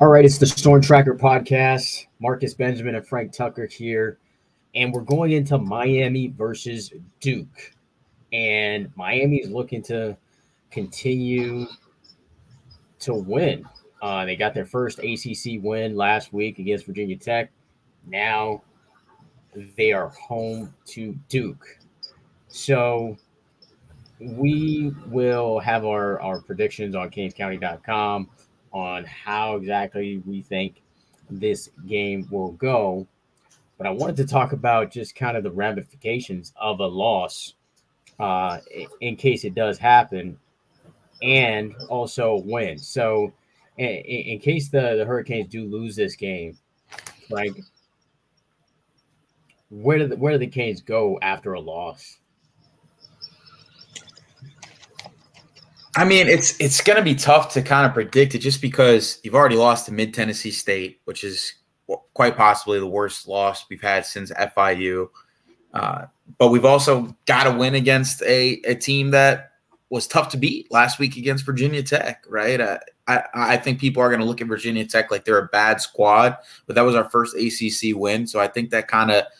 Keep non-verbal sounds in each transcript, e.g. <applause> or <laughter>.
All right, it's the Storm Tracker podcast. Marcus Benjamin and Frank Tucker here, and we're going into Miami versus Duke. And Miami is looking to continue to win. Uh, they got their first ACC win last week against Virginia Tech. Now they are home to Duke. So we will have our, our predictions on CanesCounty.com on how exactly we think this game will go. But I wanted to talk about just kind of the ramifications of a loss uh, in case it does happen and also win. So, in, in case the, the Hurricanes do lose this game, like where do the, where do the Canes go after a loss? I mean, it's it's going to be tough to kind of predict it just because you've already lost to Mid Tennessee State, which is quite possibly the worst loss we've had since FIU. Uh, but we've also got to win against a, a team that was tough to beat last week against Virginia Tech, right? Uh, I, I think people are going to look at Virginia Tech like they're a bad squad, but that was our first ACC win. So I think that kind of –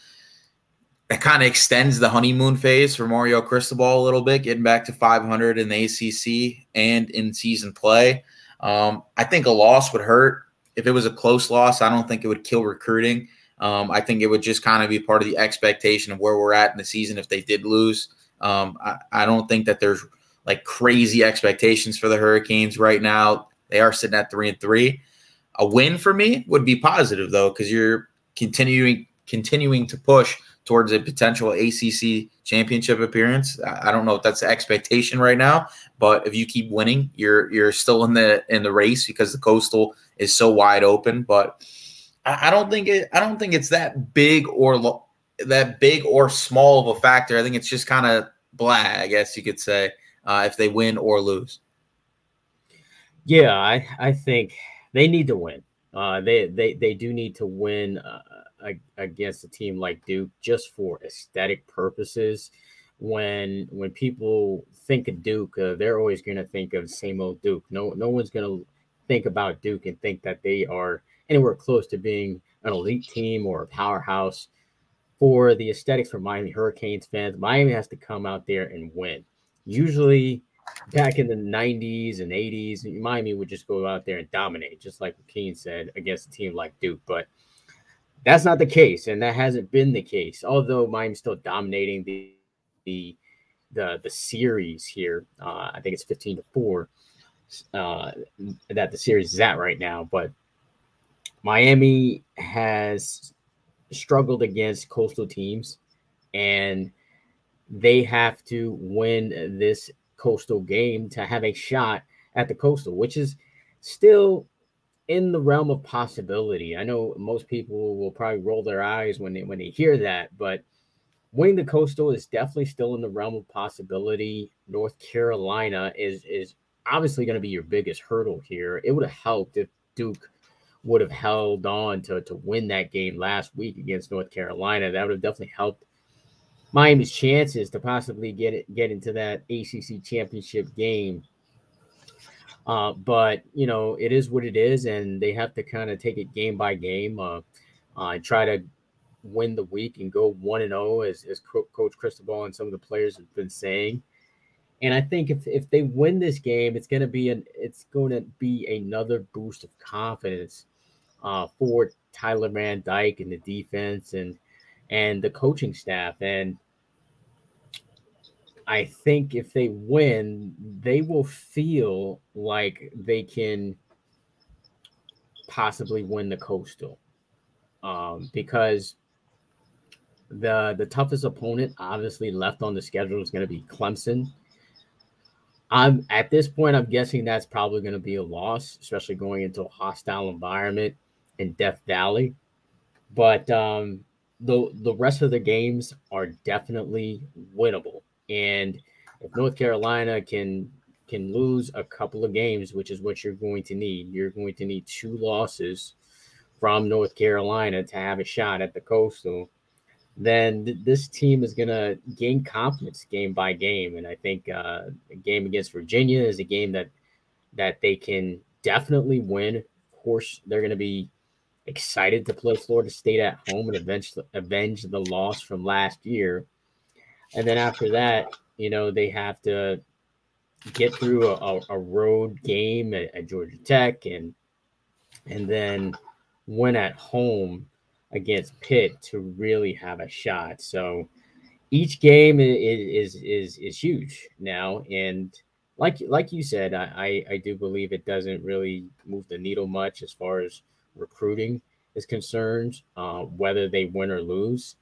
that kind of extends the honeymoon phase for Mario Cristobal a little bit, getting back to 500 in the ACC and in season play. Um, I think a loss would hurt. If it was a close loss, I don't think it would kill recruiting. Um, I think it would just kind of be part of the expectation of where we're at in the season if they did lose. Um, I, I don't think that there's like crazy expectations for the Hurricanes right now. They are sitting at three and three. A win for me would be positive though, because you're continuing continuing to push towards a potential ACC championship appearance. I don't know if that's the expectation right now, but if you keep winning, you're you're still in the in the race because the coastal is so wide open. But I, don't think it. I don't think it's that big or lo- that big or small of a factor. I think it's just kind of blah. I guess you could say uh, if they win or lose. Yeah, I I think they need to win. Uh, they they they do need to win. Uh, against a team like Duke just for aesthetic purposes. When when people think of Duke, uh, they're always going to think of same old Duke. No no one's going to think about Duke and think that they are anywhere close to being an elite team or a powerhouse. For the aesthetics for Miami Hurricanes fans, Miami has to come out there and win. Usually, back in the 90s and 80s, Miami would just go out there and dominate, just like Keen said, against a team like Duke. But that's not the case, and that hasn't been the case. Although Miami's still dominating the the the, the series here. Uh, I think it's 15 to 4 uh, that the series is at right now. But Miami has struggled against coastal teams, and they have to win this coastal game to have a shot at the coastal, which is still in the realm of possibility. I know most people will probably roll their eyes when they when they hear that, but winning the coastal is definitely still in the realm of possibility. North Carolina is is obviously going to be your biggest hurdle here. It would have helped if Duke would have held on to to win that game last week against North Carolina. That would have definitely helped Miami's chances to possibly get it get into that ACC championship game uh, but you know, it is what it is, and they have to kind of take it game by game uh, uh, try to win the week and go one and zero, oh, as as Coach Cristobal and some of the players have been saying. And I think if, if they win this game, it's going to be an it's going to be another boost of confidence uh, for Tyler Van Dyke and the defense and and the coaching staff. And I think if they win, they will feel like they can possibly win the coastal um, because the the toughest opponent obviously left on the schedule is going to be Clemson. I'm at this point, I'm guessing that's probably going to be a loss, especially going into a hostile environment in Death Valley. But um, the the rest of the games are definitely winnable. And if North Carolina can can lose a couple of games, which is what you're going to need, you're going to need two losses from North Carolina to have a shot at the Coastal. Then th- this team is going to gain confidence game by game, and I think uh, a game against Virginia is a game that that they can definitely win Of course, they're going to be excited to play Florida State at home and avenge avenge the loss from last year. And then after that, you know, they have to get through a, a road game at, at, Georgia Tech and and then win at home against Pitt to really have a shot. So each game is is is, is huge now, and like like you said, I, I do believe it doesn't really move the needle much as far as recruiting is concerned, uh, whether they win or lose.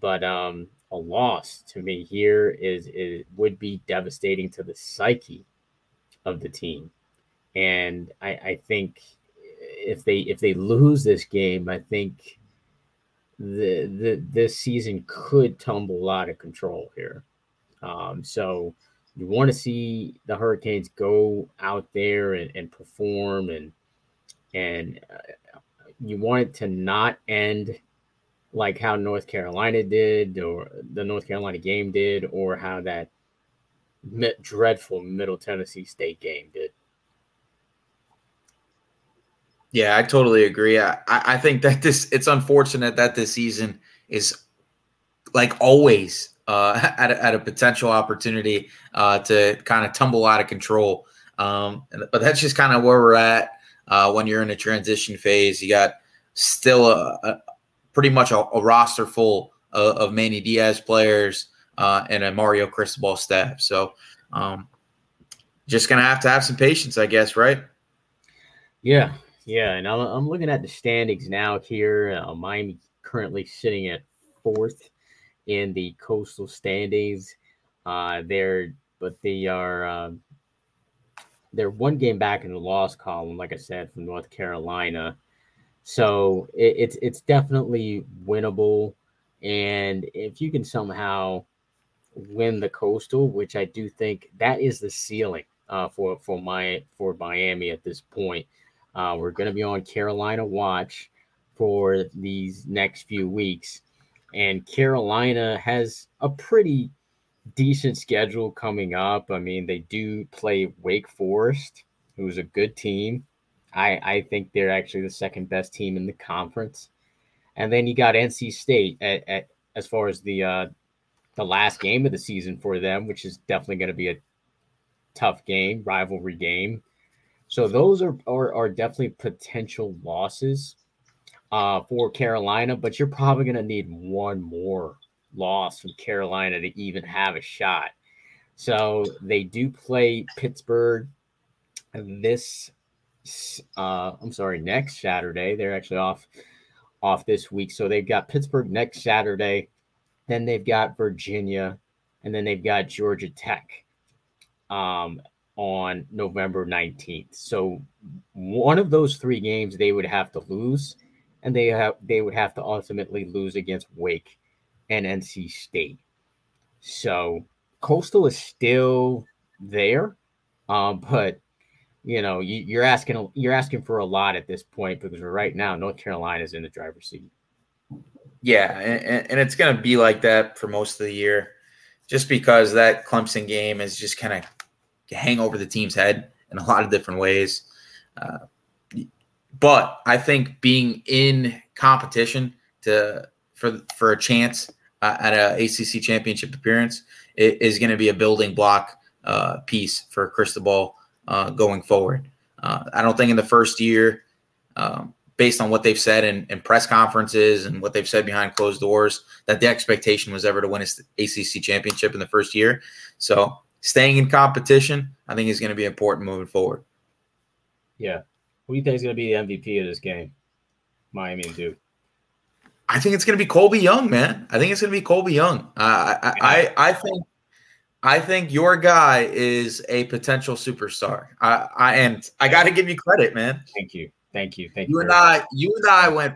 But um, a loss to me here is it would be devastating to the psyche of the team, and I, I think if they if they lose this game, I think the the this season could tumble out of control here. Um, so you want to see the Hurricanes go out there and, and perform, and and uh, you want it to not end like how North Carolina did, or the North Carolina game did, or how that dreadful Middle Tennessee State game did. Yeah, I totally agree. I, I think that this it's unfortunate that this season is like always uh, <laughs> at, a, at a potential opportunity uh, to kind of tumble out of control. Um, but that's just kind of where we're at uh, when you're in a transition phase. You got still a, a pretty much a, a, roster full of, of Manny Diaz players uh, and a Mario Cristobal staff. So um, just gonna have to have some patience, I guess, right? Yeah, yeah, and I'm, I'm looking at the standings now here. Uh, Miami currently sitting at fourth in the coastal standings. Uh, they're but they are uh, they're one game back in the loss column, like I said, from North Carolina. So it, it's it's definitely winnable, and if you can somehow win the coastal, which I do think that is the ceiling uh, for for my for Miami at this point. Uh, we're going to be on Carolina watch for these next few weeks. And Carolina has a pretty decent schedule coming up. I mean, they do play Wake Forest, who's a good team. I, I think they're actually the second best team in the conference. And then you got NC State at, at as far as the uh, the last game of the season for them, which is definitely going to be a tough game, rivalry game. So those are, are, are definitely potential losses uh, for Carolina, but you're probably going to need one more loss from Carolina to even have a shot. So they do play Pittsburgh this uh, I'm sorry, next Saturday. They're actually off off this week. So they've got Pittsburgh next Saturday, then they've got Virginia, and then they've got Georgia Tech. Um, on November 19th. So one of those three games they would have to lose, and they have they would have to ultimately lose against Wake and NC State. So Coastal is still there, um, but you know you, are asking you're asking for a lot at this point because right now North Carolina is in the driver's seat. Yeah, and, and it's going to be like that for most of the year, just because that Clemson game is just kind of hang over the team's head in a lot of different ways. Uh, but I think being in competition to for for a chance uh, at a ACC championship appearance is going to be a building block uh, piece for Cristobal uh, going forward. Uh, I don't think in the first year, um, based on what they've said in, in, press conferences and what they've said behind closed doors, that the expectation was ever to win an ACC championship in the first year. So staying in competition, I think is going to be important moving forward. Yeah. Who do you think is going to be the MVP of this game? Miami and Duke. I think it's going to be Colby Young, man. I think it's going to be Colby Young. Uh, I, I, I think, I think your guy is a potential superstar. I, I and I got to give you credit, man. Thank you, thank you, thank you. You and I, you and I went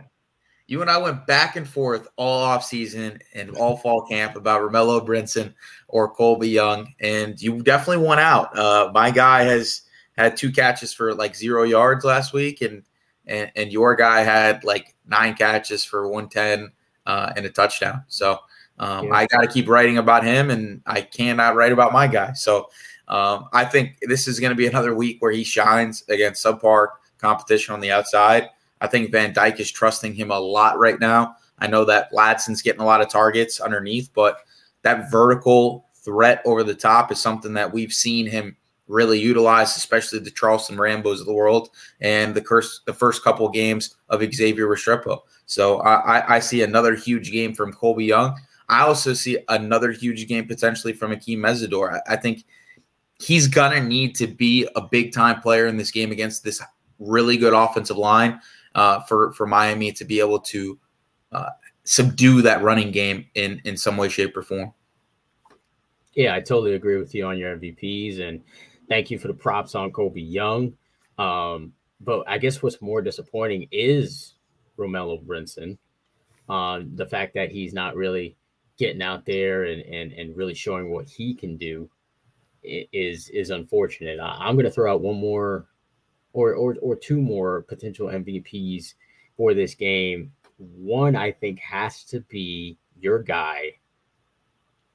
you and I went back and forth all off season and all fall camp about Romello Brinson or Colby Young, and you definitely won out. Uh, my guy has had two catches for like zero yards last week, and and, and your guy had like nine catches for 110 uh, and a touchdown. So um, yeah. I got to keep writing about him, and I cannot write about my guy. So um, I think this is going to be another week where he shines against subpar competition on the outside. I think Van Dyke is trusting him a lot right now. I know that Ladson's getting a lot of targets underneath, but that vertical threat over the top is something that we've seen him really utilize, especially the Charleston Rambos of the world and the curse the first couple games of Xavier Restrepo. So I, I see another huge game from Colby Young. I also see another huge game potentially from Akeem Mesidor. I, I think he's gonna need to be a big time player in this game against this really good offensive line uh, for for Miami to be able to uh, subdue that running game in in some way, shape, or form. Yeah, I totally agree with you on your MVPs, and thank you for the props on Colby Young. Um, but I guess what's more disappointing is Romello Brinson. Um, the fact that he's not really getting out there and, and, and really showing what he can do is is unfortunate. I, am going to throw out one more or, or or two more potential MVPs for this game. One I think has to be your guy,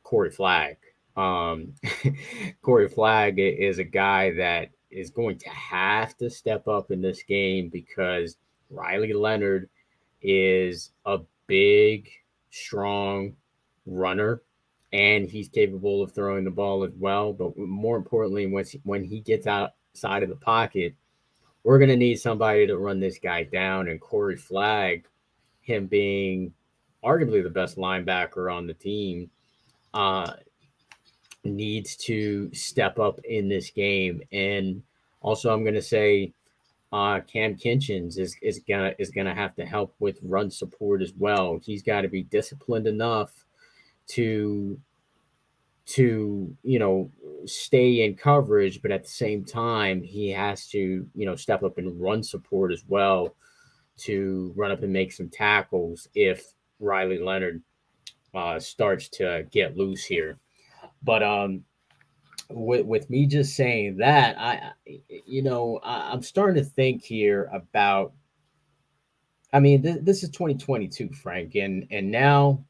Corey Flagg. Um, <laughs> Corey Flagg is a guy that is going to have to step up in this game because Riley Leonard is a big, strong runner and he's capable of throwing the ball as well. But more importantly, when he gets outside of the pocket, we're going to need somebody to run this guy down. And Corey Flagg, him being arguably the best linebacker on the team, uh, needs to step up in this game. And also, I'm going to say uh, Cam Kinchens is is gonna is gonna have to help with run support as well. He's got to be disciplined enough to to you know stay in coverage, but at the same time he has to you know step up and run support as well to run up and make some tackles if Riley Leonard uh, starts to get loose here. But um, with with me just saying that, I you know I, am starting to think here about. I mean, th- this is 2022, Frank, and and now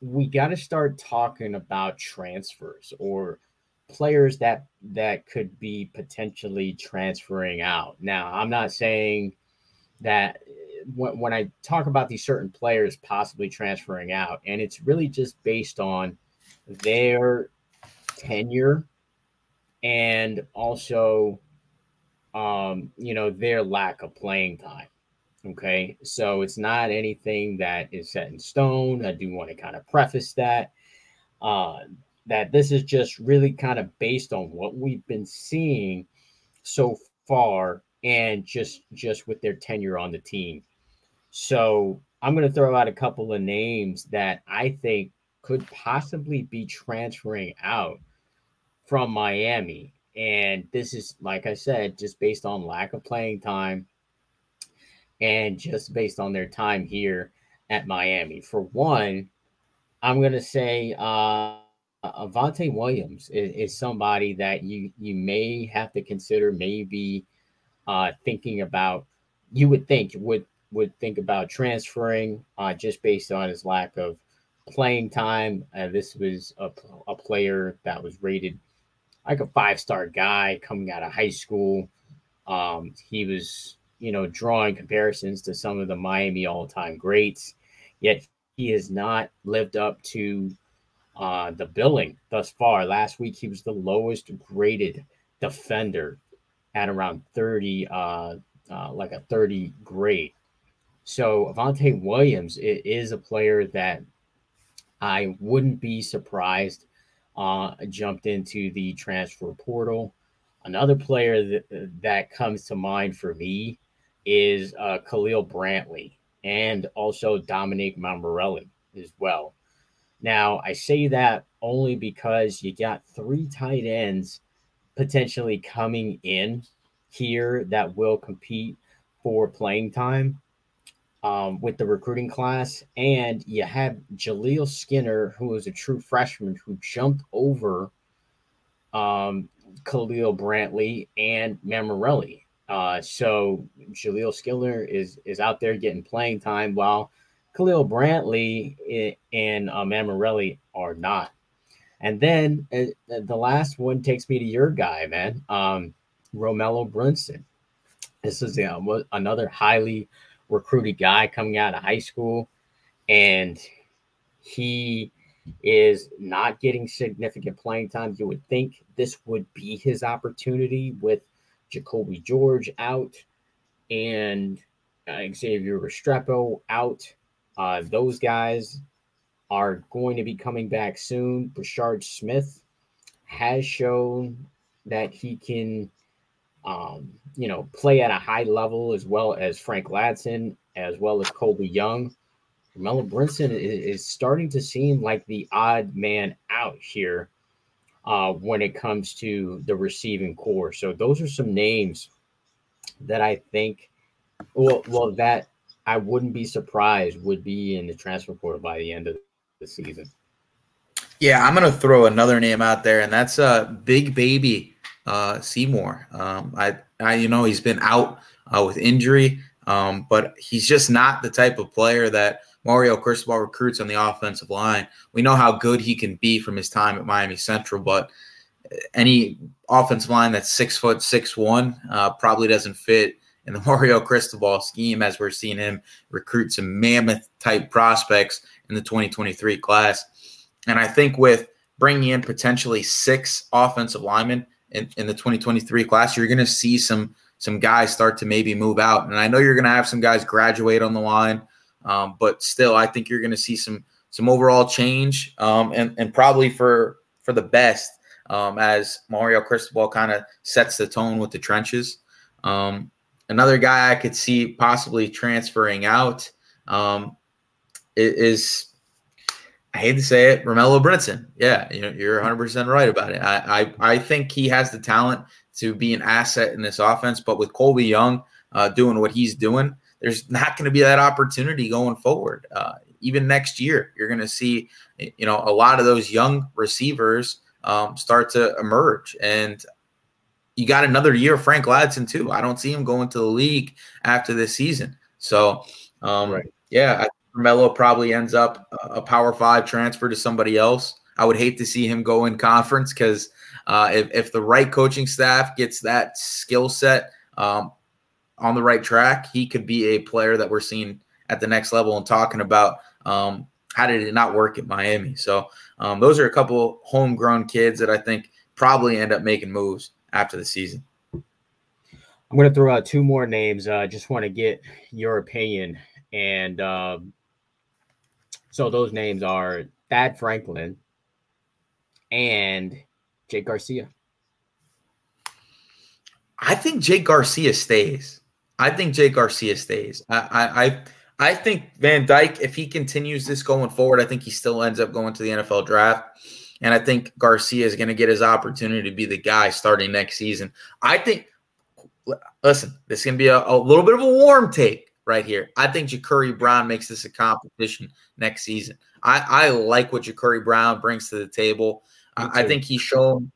we got to start talking about transfers or players that that could be potentially transferring out. Now, I'm not saying that when, when I talk about these certain players possibly transferring out, and it's really just based on their tenure and also um, you know their lack of playing time Okay. So it's not anything that is set in stone. I do want to kind of preface that. Uh, that this is just really kind of based on what we've been seeing so far and just just with their tenure on the team. So I'm going to throw out a couple of names that I think could possibly be transferring out from Miami. And this is, like I said, just based on lack of playing time and just based on their time here at Miami. For one, I'm going to say uh, Avantae Williams is, is, somebody that you you may have to consider maybe uh, thinking about. You would think would would think about transferring uh, just based on his lack of playing time. Uh, this was a, a player that was rated like a five star guy coming out of high school. Um, he was you know, drawing comparisons to some of the Miami all time greats, yet he has not lived up to uh, the billing thus far. Last week, he was the lowest graded defender at around 30, uh, uh, like a 30 grade. So Avantae Williams is a player that I wouldn't be surprised uh, jumped into the transfer portal. Another player that, that comes to mind for me is uh, Khalil Brantley and also Dominic Mammarelli as well. Now, I say that only because you got three tight ends potentially coming in here that will compete for playing time um, with the recruiting class. And you have Jaleel Skinner, who is a true freshman who jumped over um, Khalil Brantley and Mammarelli. Uh, so Jaleel Skinner is is out there getting playing time while Khalil Brantley and um, Mammarelli are not. And then uh, the last one takes me to your guy, man, um, Romello Brinson. This is you know, another highly recruited guy coming out of high school, and he is not getting significant playing time. You would think this would be his opportunity with Jacolby George out and uh, Xavier Restrepo out. Uh, those guys are going to be coming back soon. Brashard Smith has shown that he can, um, you know, play at a high level as well as Frank Ladson, as well as Colby Young. Romello Brinson is, is starting to seem like the odd man out here uh, when it comes to the receiving core. So those are some names that I think, well, well, that I wouldn't be surprised would be in the transfer portal by the end of the season. Yeah, I'm gonna throw another name out there, and that's uh Big Baby uh Seymour. Um, I, I, you know, he's been out uh, with injury, um, but he's just not the type of player that Mario Cristobal recruits on the offensive line. We know how good he can be from his time at Miami Central, but any offensive line that's six foot six one uh, probably doesn't fit in the <laughs> Mario Cristobal scheme as we're seeing him recruit some mammoth type prospects in the 2023 class. And I think with bringing in potentially six offensive linemen in, in the 2023 class, you're going to see some some guys start to maybe move out. And I know you're going to have some guys graduate on the line. Um, but still, I think you're going to see some some overall change, um, and and probably for for the best um, as Mario Cristobal kind of sets the tone with the trenches. Um, another guy I could see possibly transferring out um, is, I hate to say it, Romello Brinson. Yeah, you know, you're 100 percent right about it. I, I I think he has the talent to be an asset in this offense, but with Colby Young uh, doing what he's doing there's not going to be that opportunity going forward. Uh, even next year, you're going to see, you know, a lot of those young receivers um, start to emerge. And you got another year of Frank Ladson too. I don't see him going to the league after this season. So, um, right. yeah, I Melo probably ends up a Power Five transfer to somebody else. I would hate to see him go in conference because uh, if, if the right coaching staff gets that skill set, um, on the right track, he could be a player that we're seeing at the next level and talking about um, how did it not work at Miami. So um, those are a couple homegrown kids that I think probably end up making moves after the season. I'm going to throw out two more names. I uh, just want to get your opinion. And um, so those names are Thad Franklin and Jake Garcia. I think Jake Garcia stays. I think Jake Garcia stays. I, I I think Van Dyke, if he continues this going forward, I think he still ends up going to the NFL draft. And I think Garcia is going to get his opportunity to be the guy starting next season. I think, listen, this can be a, a little bit of a warm take right here. I think Jacurri Brown makes this a competition next season. I, I like what Jacurri Brown brings to the table. I, I think he's shown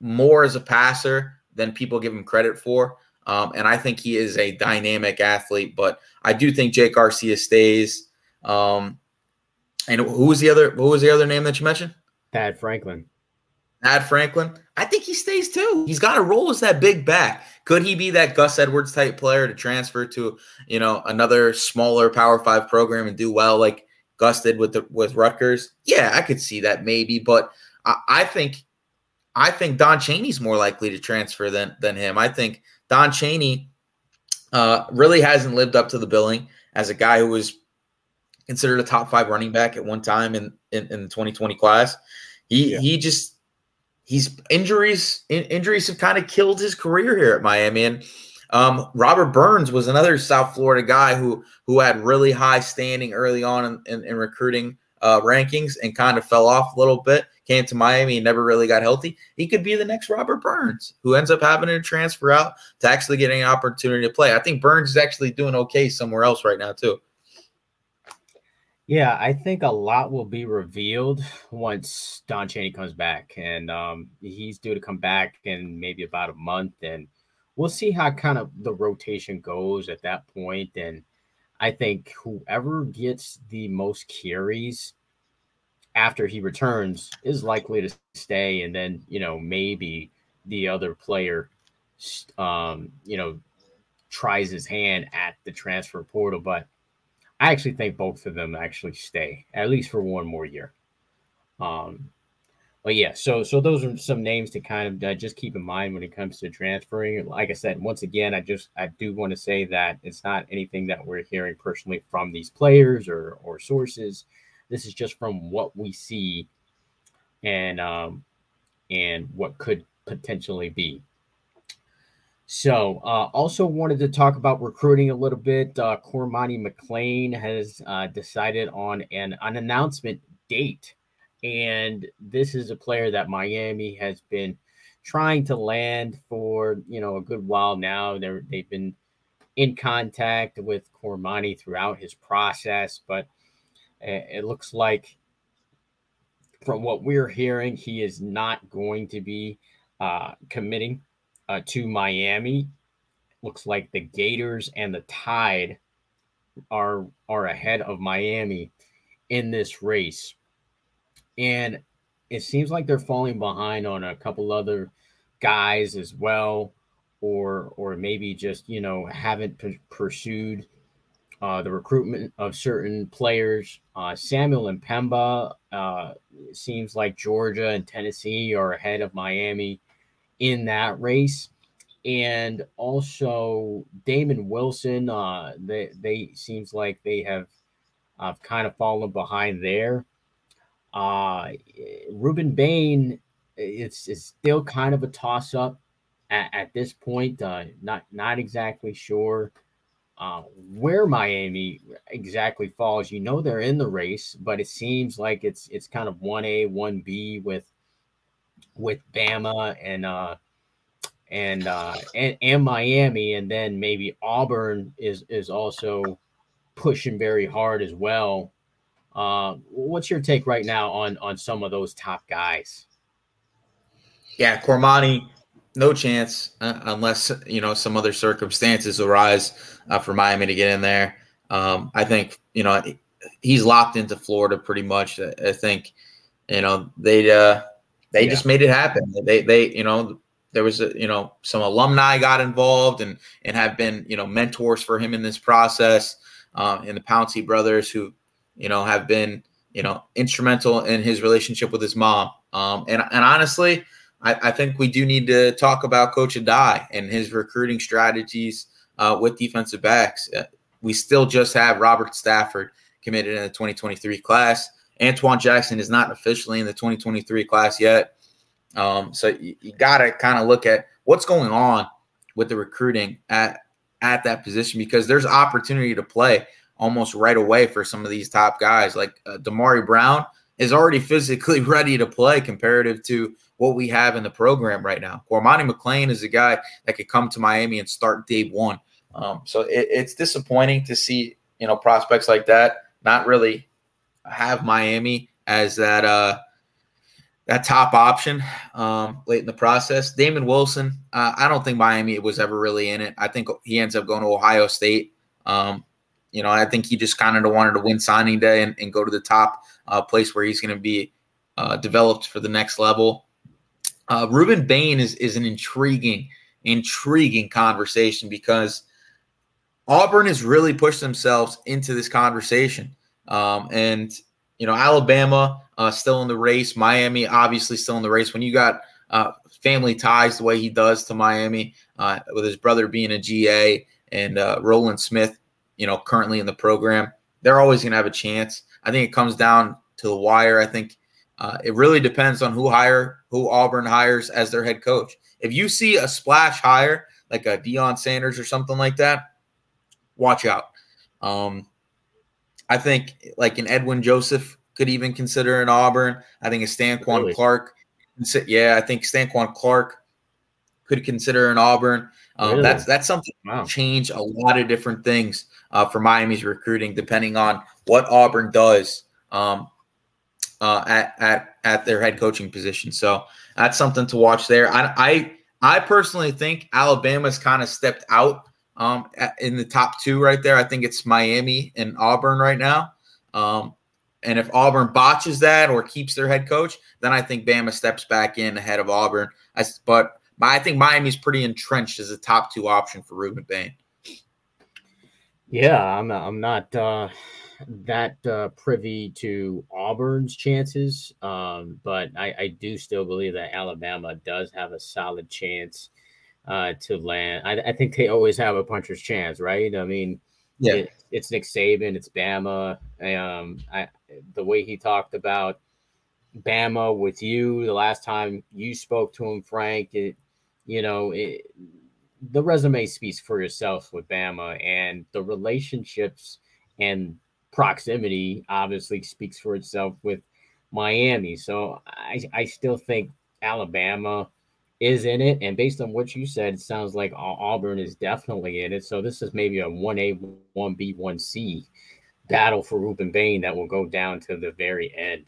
more as a passer than people give him credit for. Um, and I think he is a dynamic athlete, but I do think Jake Garcia stays. Um, and who was the other? Who was the other name that you mentioned? Thad Franklin. Thad Franklin. I think he stays too. He's got a role as that big back. Could he be that Gus Edwards type player to transfer to you know another smaller Power Five program and do well like Gus did with the, with Rutgers? Yeah, I could see that maybe, but I, I think I think Don Chaney's more likely to transfer than than him. I think Don Chaney uh, really hasn't lived up to the billing as a guy who was considered a top five running back at one time in in, in the 2020 class. He yeah. he just he's injuries in, injuries have kind of killed his career here at Miami. And um, Robert Burns was another South Florida guy who who had really high standing early on in, in, in recruiting uh, rankings and kind of fell off a little bit came to Miami and never really got healthy, he could be the next Robert Burns, who ends up having to transfer out to actually getting an opportunity to play. I think Burns is actually doing okay somewhere else right now, too. Yeah, I think a lot will be revealed once Don Chaney comes back, and um, he's due to come back in maybe about a month, and we'll see how kind of the rotation goes at that point. And I think whoever gets the most carries after he returns is likely to stay, and then you know maybe the other player, um, you know, tries his hand at the transfer portal. But I actually think both of them actually stay at least for one more year. Um, but yeah, so so those are some names to kind of uh, just keep in mind when it comes to transferring. Like I said, once again, I just I do want to say that it's not anything that we're hearing personally from these players or or sources. This is just from what we see, and um, and what could potentially be. So, uh, also wanted to talk about recruiting a little bit. Uh, Cormani McClain has uh, decided on an, an announcement date and this is a player that Miami has been trying to land for you know a good while now. They're they've been in contact with Cormani throughout his process, but it looks like from what we're hearing, he is not going to be uh, committing uh, to Miami. Looks like the Gators and the Tide are are ahead of Miami in this race and it seems like they're falling behind on a couple other guys as well, or or maybe just you know haven't p- pursued the recruitment of certain players. Uh, Samuel M'Pemba uh, seems like Georgia and Tennessee are ahead of Miami in that race. And also Damon Wilson, uh, they they seems like they have uh, kind of fallen behind there. Uh, Rueben Bain, it's, it's still kind of a toss up at, at this point. Uh, not not exactly sure uh, where Miami exactly falls. You know they're in the race, but it seems like it's it's kind of one A, one B with with Bama and uh and uh and, and Miami, and then maybe Auburn is is also pushing very hard as well uh, what's your take right now on on some of those top guys? Yeah, Cormani, no chance uh, unless you know some other circumstances arise uh, for Miami to get in there. Um, I think you know he's locked into Florida pretty much. I, I think you know they uh, they yeah. just made it happen. They they you know there was a, you know some alumni got involved and and have been you know mentors for him in this process. Um, and the Pouncey brothers who you know, have been, you know, instrumental in his relationship with his mom. Um, and, and honestly, I, I think we do need to talk about Coach Addae and his recruiting strategies uh, with defensive backs. Uh, we still just have Robert Stafford committed in the 2023 class. Antoine Jackson is not officially in the 2023 class yet. Um, so you, you got to kind of look at what's going on with the recruiting at at that position because there's opportunity to play almost right away for some of these top guys. Like uh, Damari Brown is already physically <laughs> ready to play comparative to what we have in the program right now. Cormani McClain is a guy that could come to Miami and start day one. Um, so it, it's disappointing to see you know prospects like that not really have Miami as that uh, that top option um, late in the process. Damon Wilson, uh, I don't think Miami was ever really in it. I think he ends up going to Ohio State. Um, you know, I think he just kind of wanted to win signing day and, and go to the top uh, place where he's going to be uh, developed for the next level. Uh, Rueben Bain is is an intriguing, intriguing conversation because Auburn has really pushed themselves into this conversation, um, and you know Alabama uh, still in the race, Miami obviously still in the race. When you got uh, family ties the way he does to Miami, uh, with his brother being a GA and uh, Roland Smith you know, currently in the program, they're always going to have a chance. I think it comes down to the wire. I think uh, it really depends on who hire who Auburn hires as their head coach. If you see a splash hire like a Deion Sanders or something like that, watch out. Um, I think like an Edwin Joseph could even consider an Auburn. I think a Stanquan really? Clark. Yeah, I think Stanquan Clark could consider an Auburn. Um, really? That's that's something wow. change a lot of different things uh, for Miami's recruiting, depending on what Auburn does um, uh, at at at their head coaching position. So that's something to watch there. I I, I personally think Alabama's kind of stepped out um, in the top two right there. I think it's Miami and Auburn right now. Um, and if Auburn botches that or keeps their head coach, then I think Bama steps back in ahead of Auburn. I, but I think Miami's pretty entrenched as a top two option for Rueben Bain. Yeah, I'm not, I'm not uh, that uh, privy to Auburn's chances, um, but I, I, do still believe that Alabama does have a solid chance uh, to land. I, I, think they always have a puncher's chance, right? I mean, yeah, it, it's Nick Saban, it's Bama. Um, I, the way he talked about Bama with you the last time you spoke to him, Frank, it, you know, it, the resume speaks for yourself with Bama, and the relationships and proximity obviously speaks for itself with Miami. So I, I still think Alabama is in it. And based on what you said, it sounds like Auburn is definitely in it. So this is maybe a 1A, 1B, 1C battle for Rueben Bain that will go down to the very end.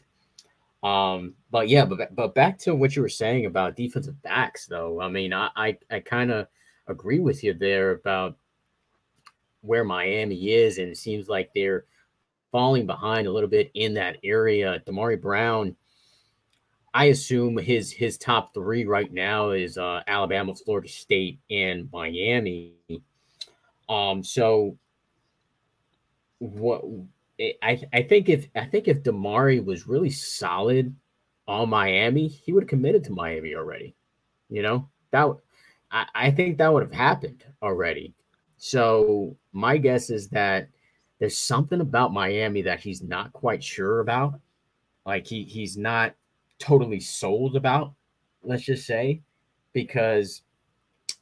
Um, but yeah, but but back to what you were saying about defensive backs, though. I mean, I I, I kind of agree with you there about where Miami is, and it seems like they're falling behind a little bit in that area. Damari Brown, I assume his his top three right now is uh, Alabama, Florida State, and Miami. Um, so what I I think if I think if Damari was really solid on Miami, he would have committed to Miami already. You know that I, I think that would have happened already. So my guess is that there's something about Miami that he's not quite sure about. Like he he's not totally sold about, let's just say, because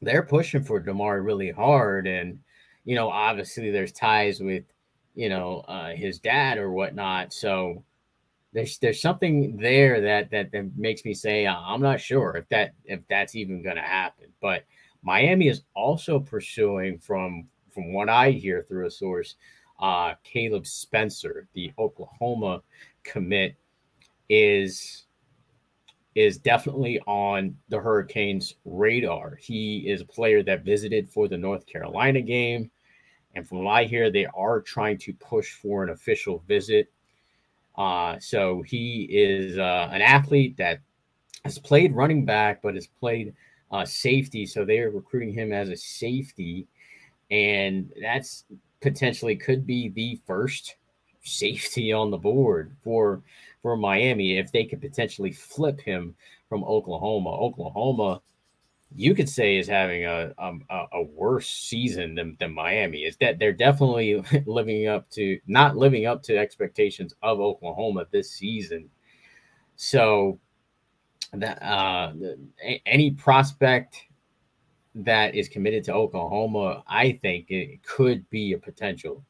they're pushing for Damari really hard. And, you know, obviously there's ties with you know, uh, his dad or whatnot. So there's there's something there that that, that makes me say uh, I'm not sure if that if that's even to happen. But Miami is also pursuing from from what I hear through a source, uh, Caleb Spencer, the Oklahoma commit, is is definitely on the Hurricanes' radar. He is a player that visited for the North Carolina game. And from what I hear, they are trying to push for an official visit. Uh, so he is uh, an athlete that has played running back, but has played uh, safety. So they are recruiting him as a safety. And that's potentially could be the first safety on the board for for Miami if they could potentially flip him from Oklahoma. Oklahoma you could say is having a a, a worse season than, than Miami is that they're definitely <laughs> living up to not living up to expectations of Oklahoma this season. So that uh, any prospect that is committed to Oklahoma, I think it could be a potential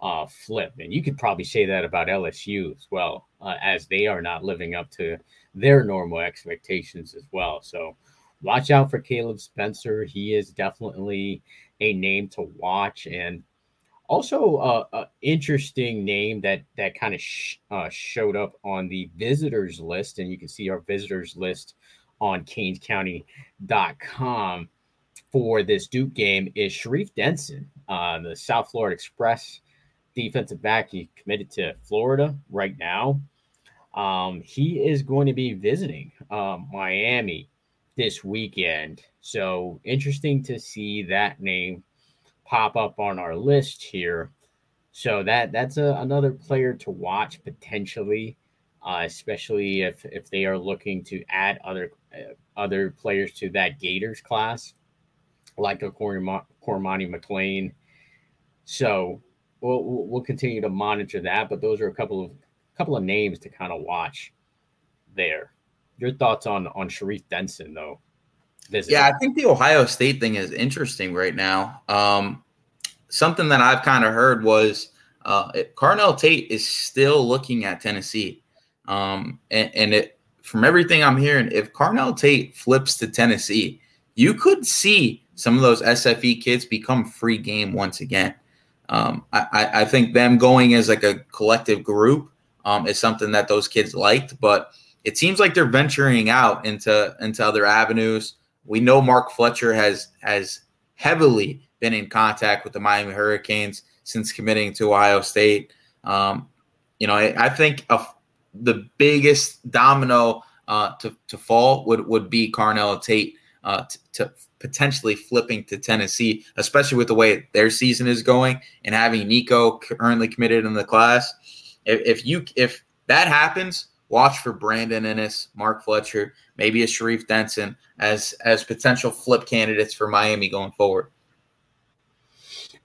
uh, flip. And you could probably say that about LSU as well, uh, as they are not living up to their normal expectations as well. So watch out for Caleb Spencer. He is definitely a name to watch, and also uh, interesting name that that kind of sh- uh, showed up on the visitors list, and you can see our visitors list on CanesCounty.com for this Duke game is Sharif Denson, uh, the South Florida Express defensive back. He committed to Florida right now. Um, he is going to be visiting um, Miami this weekend. So interesting to see that name pop up on our list here. So that that's a, another player to watch potentially, uh, especially if if they are looking to add other uh, other players to that Gators class, like a Cormani McClain. So we'll we'll continue to monitor that. But those are a couple of couple of names to kind of watch there. Your thoughts on on Sharif Denson though? Yeah, I think the Ohio State thing is interesting right now. Um, something that I've kind of heard was uh, Carnell Tate is still looking at Tennessee, um, and, and it, from everything I'm hearing, if Carnell Tate flips to Tennessee, you could see some of those SFE kids become free game once again. Um, I, I, think them going as like a collective group um, is something that those kids liked, but it seems like they're venturing out into into other avenues. We know Mark Fletcher has has heavily been in contact with the Miami Hurricanes since committing to Ohio State. Um, you know, I, I think a, the biggest domino uh, to to fall would would be Carnell Tate uh, to potentially flipping to Tennessee, especially with the way their season is going and having Nico currently committed in the class. If, if you if that happens, watch for Brandon Inniss, Mark Fletcher, maybe a Sharif Denson as as potential flip candidates for Miami going forward.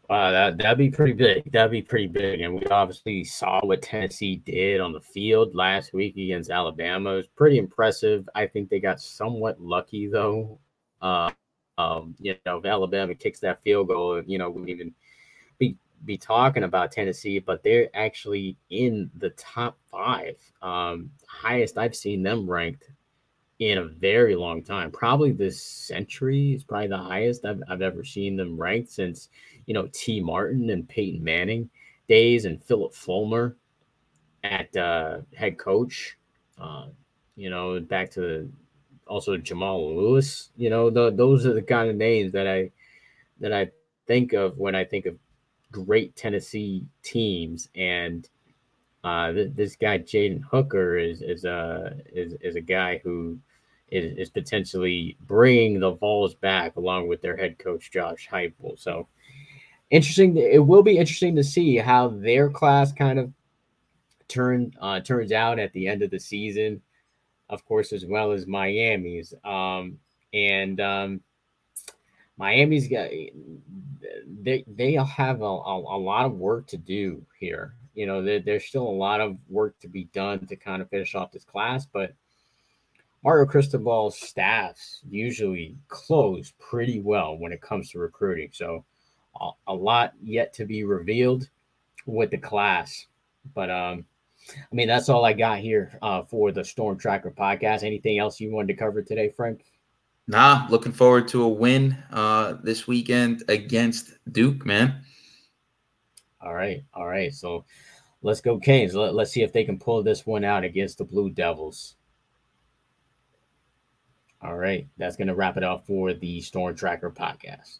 Wow, that that'd be pretty big. That'd be pretty big. And we obviously saw what Tennessee did on the field last week against Alabama. It was pretty impressive. I think they got somewhat lucky though. Uh, um, you know, if Alabama kicks that field goal, you know, we even be be talking about Tennessee, but they're actually in the top five. Um, highest I've seen them ranked in a very long time. Probably this century is probably the highest I've, I've ever seen them ranked since, you know, Tee Martin and Peyton Manning days and Phillip Fulmer at uh, head coach. Uh, you know, back to also Jamal Lewis. You know, the, those are the kind of names that I that I think of when I think of great Tennessee teams. And uh, th- this guy Hendon Hooker is is a is, is a guy who is, is potentially bringing the Vols back along with their head coach Josh Heupel. So interesting. It will be interesting to see how their class kind of turn uh, turns out at the end of the season. Of course, as well as Miami's. Um, and um, Miami's got they they have a, a, a, lot of work to do here. You know, there, there's still a lot of work to be done to kind of finish off this class, but Mario Cristobal's staffs usually close pretty well when it comes to recruiting. So a, a lot yet to be revealed with the class. But um, I mean, that's all I got here uh, for the Storm Tracker podcast. Anything else you wanted to cover today, Frank? Nah, looking forward to a win uh, this weekend against Duke, man. All right, all right. So let's go, Canes. Let, let's see if they can pull this one out against the Blue Devils. All right, that's going to wrap it up for the Storm Tracker podcast.